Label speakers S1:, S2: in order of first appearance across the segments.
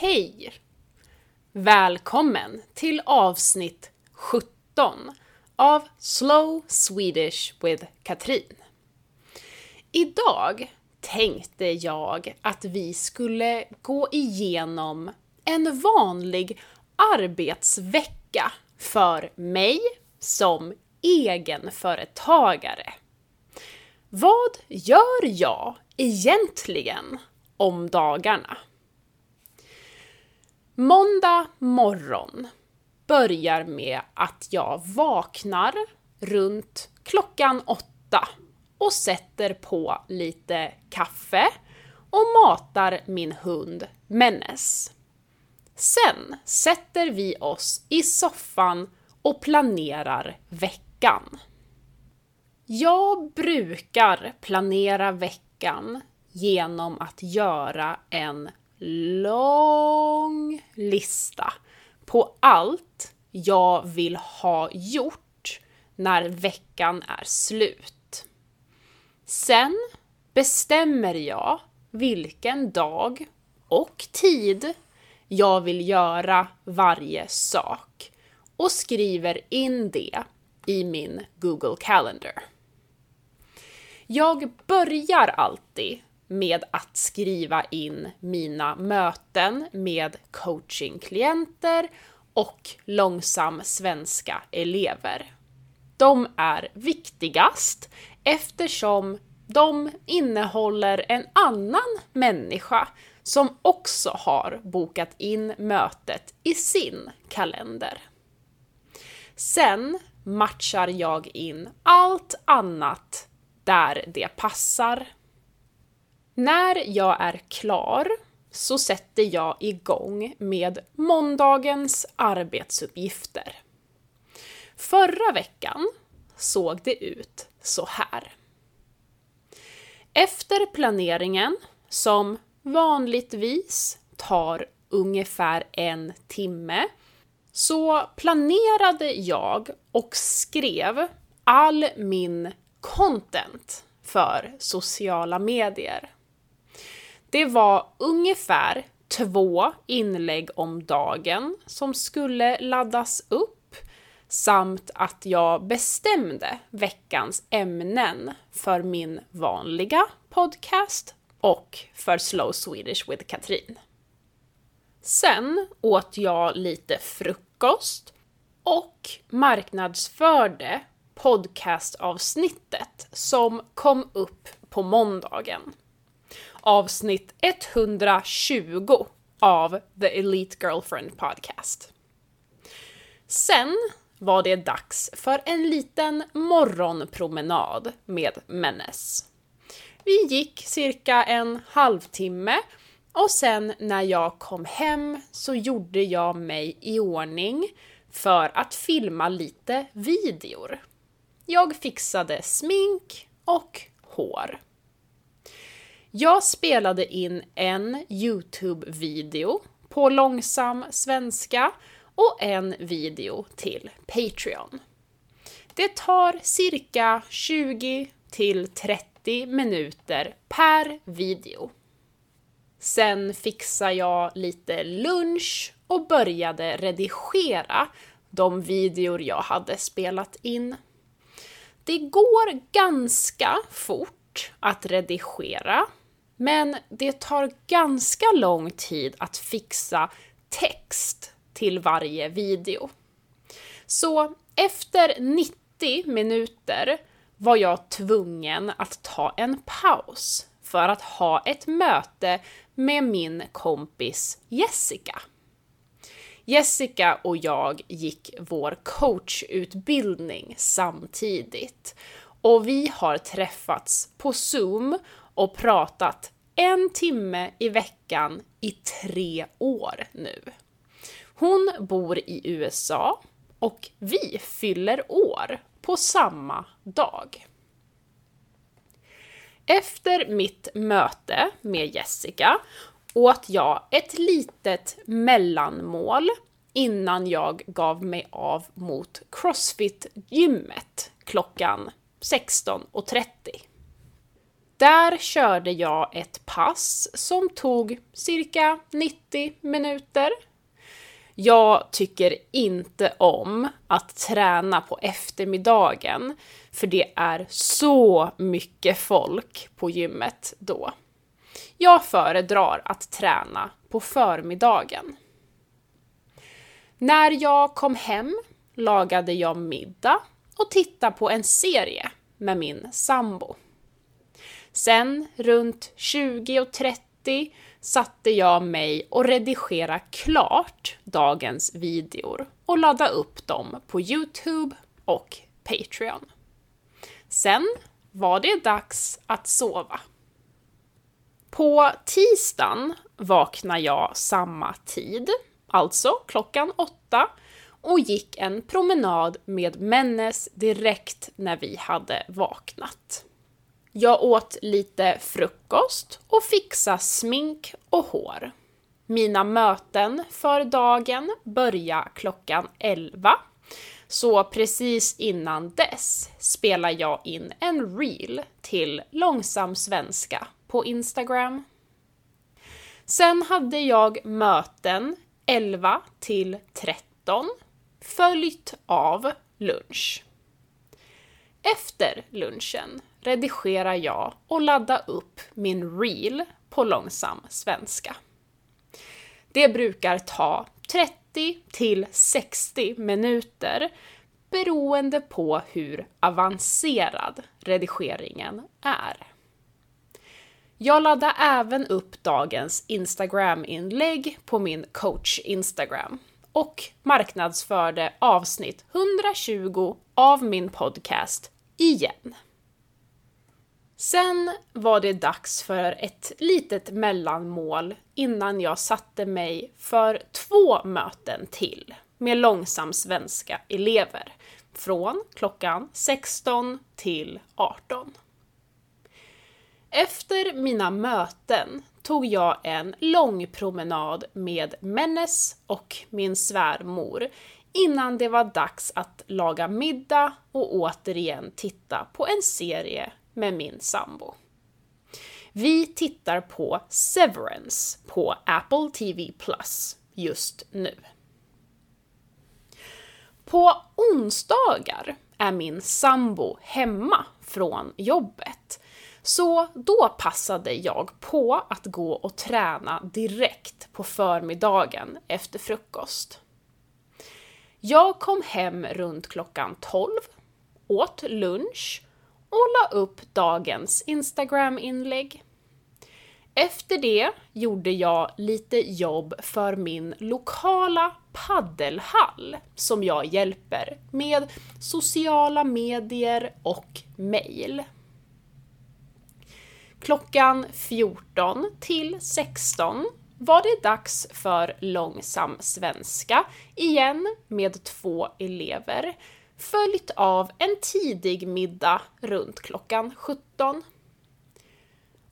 S1: Hej! Välkommen till avsnitt 17 av Slow Swedish with Katrin. Idag tänkte jag att vi skulle gå igenom en vanlig arbetsvecka för mig som egenföretagare. Vad gör jag egentligen om dagarna? Måndag morgon börjar med att jag vaknar runt klockan åtta och sätter på lite kaffe och matar min hund Mennes. Sen sätter vi oss i soffan och planerar veckan. Jag brukar planera veckan genom att göra en lång lista på allt jag vill ha gjort när veckan är slut. Sen bestämmer jag vilken dag och tid jag vill göra varje sak och skriver in det i min Google Calendar. Jag börjar alltid med att skriva in mina möten med coachingklienter och långsam svenska elever. De är viktigast eftersom de innehåller en annan människa som också har bokat in mötet i sin kalender. Sen matchar jag in allt annat där det passar. När jag är klar så sätter jag igång med måndagens arbetsuppgifter. Förra veckan såg det ut så här. Efter planeringen, som vanligtvis tar ungefär en timme, så planerade jag och skrev all min content för sociala medier. Det var ungefär två inlägg om dagen som skulle laddas upp samt att jag bestämde veckans ämnen för min vanliga podcast och för Slow Swedish with Katrin. Sen åt jag lite frukost och marknadsförde podcastavsnittet som kom upp på måndagen. Avsnitt 120 av The Elite Girlfriend Podcast. Sen var det dags för en liten morgonpromenad med Mennes. Vi gick cirka en halvtimme och sen när jag kom hem så gjorde jag mig i ordning för att filma lite videor. Jag fixade smink och hår. Jag spelade in en Youtube-video på långsam svenska och en video till Patreon. Det tar cirka 20 till 30 minuter per video. Sen fixade jag lite lunch och började redigera de videor jag hade spelat in. Det går ganska fort att redigera, men det tar ganska lång tid att fixa text till varje video. Så efter 90 minuter var jag tvungen att ta en paus för att ha ett möte med min kompis Jessica. Jessica och jag gick vår coachutbildning samtidigt och vi har träffats på Zoom och pratat en timme i veckan i tre år nu. Hon bor i USA och vi fyller år på samma dag. Efter mitt möte med Jessica åt jag ett litet mellanmål innan jag gav mig av mot Crossfit-gymmet klockan 16.30. Där körde jag ett pass som tog cirka 90 minuter. Jag tycker inte om att träna på eftermiddagen, för det är så mycket folk på gymmet då. Jag föredrar att träna på förmiddagen. När jag kom hem lagade jag middag och tittade på en serie med min sambo. Sen runt 20 och 30 satte jag mig och redigerade klart dagens videor och laddade upp dem på Youtube och Patreon. Sen var det dags att sova. På tisdagen vaknade jag samma tid, alltså klockan åtta, och gick en promenad med Mennes direkt när vi hade vaknat. Jag åt lite frukost och fixade smink och hår. Mina möten för dagen började klockan 11. Så precis innan dess spelar jag in en reel till långsam svenska på Instagram. Sen hade jag möten 11 till 13 följt av lunch. Efter lunchen redigerar jag och laddar upp min reel på långsam svenska. Det brukar ta 30 till 60 minuter beroende på hur avancerad redigeringen är. Jag laddar även upp dagens Instagram-inlägg på min coach Instagram och marknadsförde avsnitt 120 av min podcast igen. Sen var det dags för ett litet mellanmål innan jag satte mig för två möten till med långsam svenska elever från klockan 16 till 18. Efter mina möten tog jag en lång promenad med Mennes och min svärmor innan det var dags att laga middag och återigen titta på en serie med min sambo. Vi tittar på Severance på Apple TV Plus just nu. På onsdagar är min sambo hemma från jobbet så då passade jag på att gå och träna direkt på förmiddagen efter frukost. Jag kom hem runt klockan 12, åt lunch och la upp dagens Instagram-inlägg. Efter det gjorde jag lite jobb för min lokala paddelhall som jag hjälper med sociala medier och mail. Klockan 14 till 16 var det dags för långsam svenska, igen med två elever, följt av en tidig middag runt klockan 17.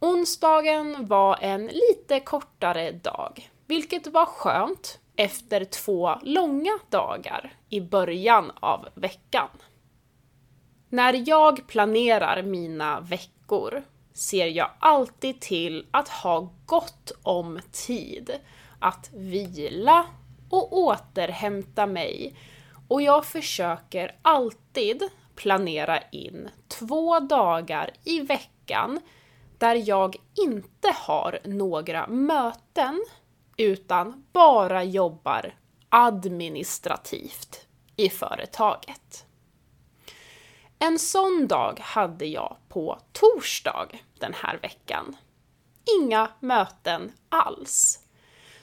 S1: Onsdagen var en lite kortare dag, vilket var skönt efter två långa dagar i början av veckan. När jag planerar mina veckor ser jag alltid till att ha gott om tid att vila och återhämta mig och jag försöker alltid planera in två dagar i veckan där jag inte har några möten utan bara jobbar administrativt i företaget. En sån dag hade jag på torsdag den här veckan. Inga möten alls.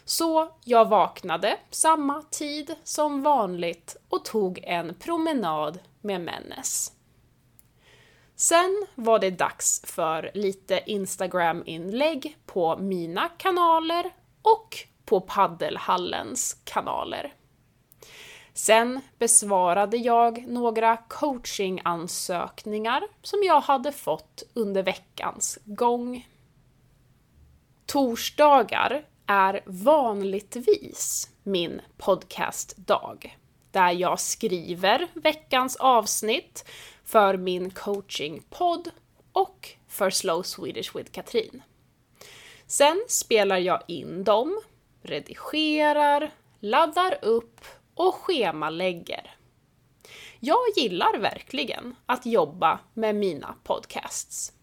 S1: Så jag vaknade samma tid som vanligt och tog en promenad med Mennes. Sen var det dags för lite Instagram-inlägg på mina kanaler och på Paddelhallens kanaler. Sen besvarade jag några coachingansökningar som jag hade fått under veckans gång. Torsdagar är vanligtvis min podcastdag där jag skriver veckans avsnitt för min coachingpodd och för Slow Swedish with Katrin. Sen spelar jag in dem, redigerar, laddar upp och schemalägger. Jag gillar verkligen att jobba med mina podcasts.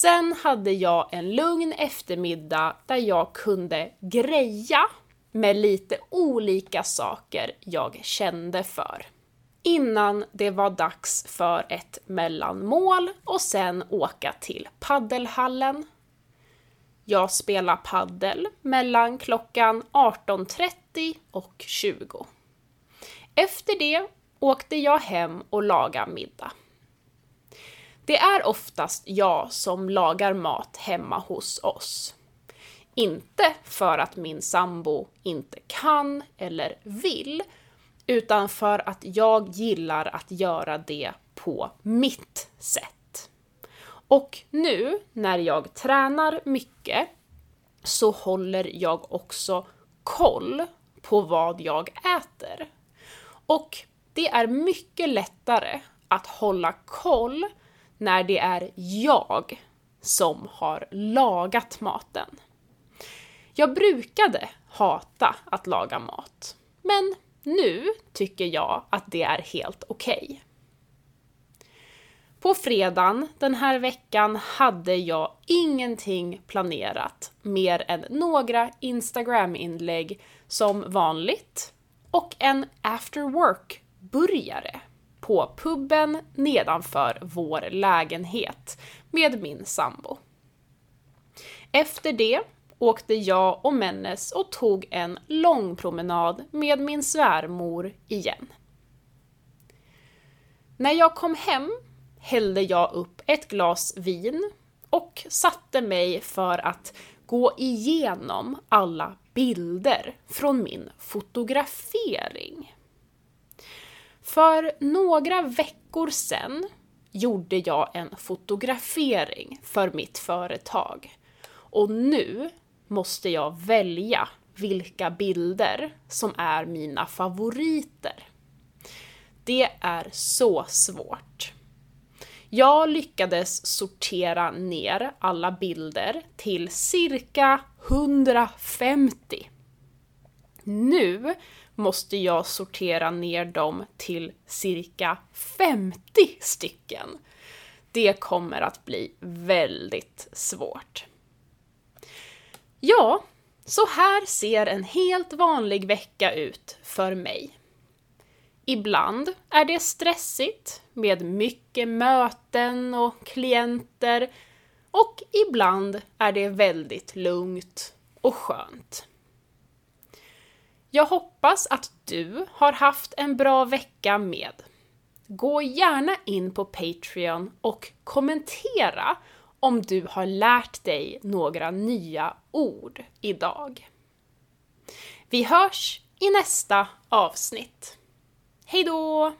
S1: Sen hade jag en lugn eftermiddag där jag kunde greja med lite olika saker jag kände för. Innan det var dags för ett mellanmål och sen åka till paddelhallen. Jag spelar paddel mellan klockan 18.30 och 20. Efter det åkte jag hem och lagade middag. Det är oftast jag som lagar mat hemma hos oss. Inte för att min sambo inte kan eller vill, utan för att jag gillar att göra det på mitt sätt. Och nu när jag tränar mycket så håller jag också koll på vad jag äter. Och det är mycket lättare att hålla koll när det är jag som har lagat maten. Jag brukade hata att laga mat, men nu tycker jag att det är helt okej. Okay. På fredagen den här veckan hade jag ingenting planerat mer än några Instagram-inlägg som vanligt och en after work-burgare på puben nedanför vår lägenhet med min sambo. Efter det åkte jag och Mennes och tog en lång promenad med min svärmor igen. När jag kom hem hällde jag upp ett glas vin och satte mig för att gå igenom alla bilder från min fotografering. För några veckor sedan gjorde jag en fotografering för mitt företag och nu måste jag välja vilka bilder som är mina favoriter. Det är så svårt. Jag lyckades sortera ner alla bilder till cirka 150. Nu måste jag sortera ner dem till cirka 50 stycken. Det kommer att bli väldigt svårt. Ja, så här ser en helt vanlig vecka ut för mig. Ibland är det stressigt med mycket möten och klienter och ibland är det väldigt lugnt och skönt. Jag hoppas att du har haft en bra vecka med. Gå gärna in på Patreon och kommentera om du har lärt dig några nya ord idag. Vi hörs i nästa avsnitt. Hejdå!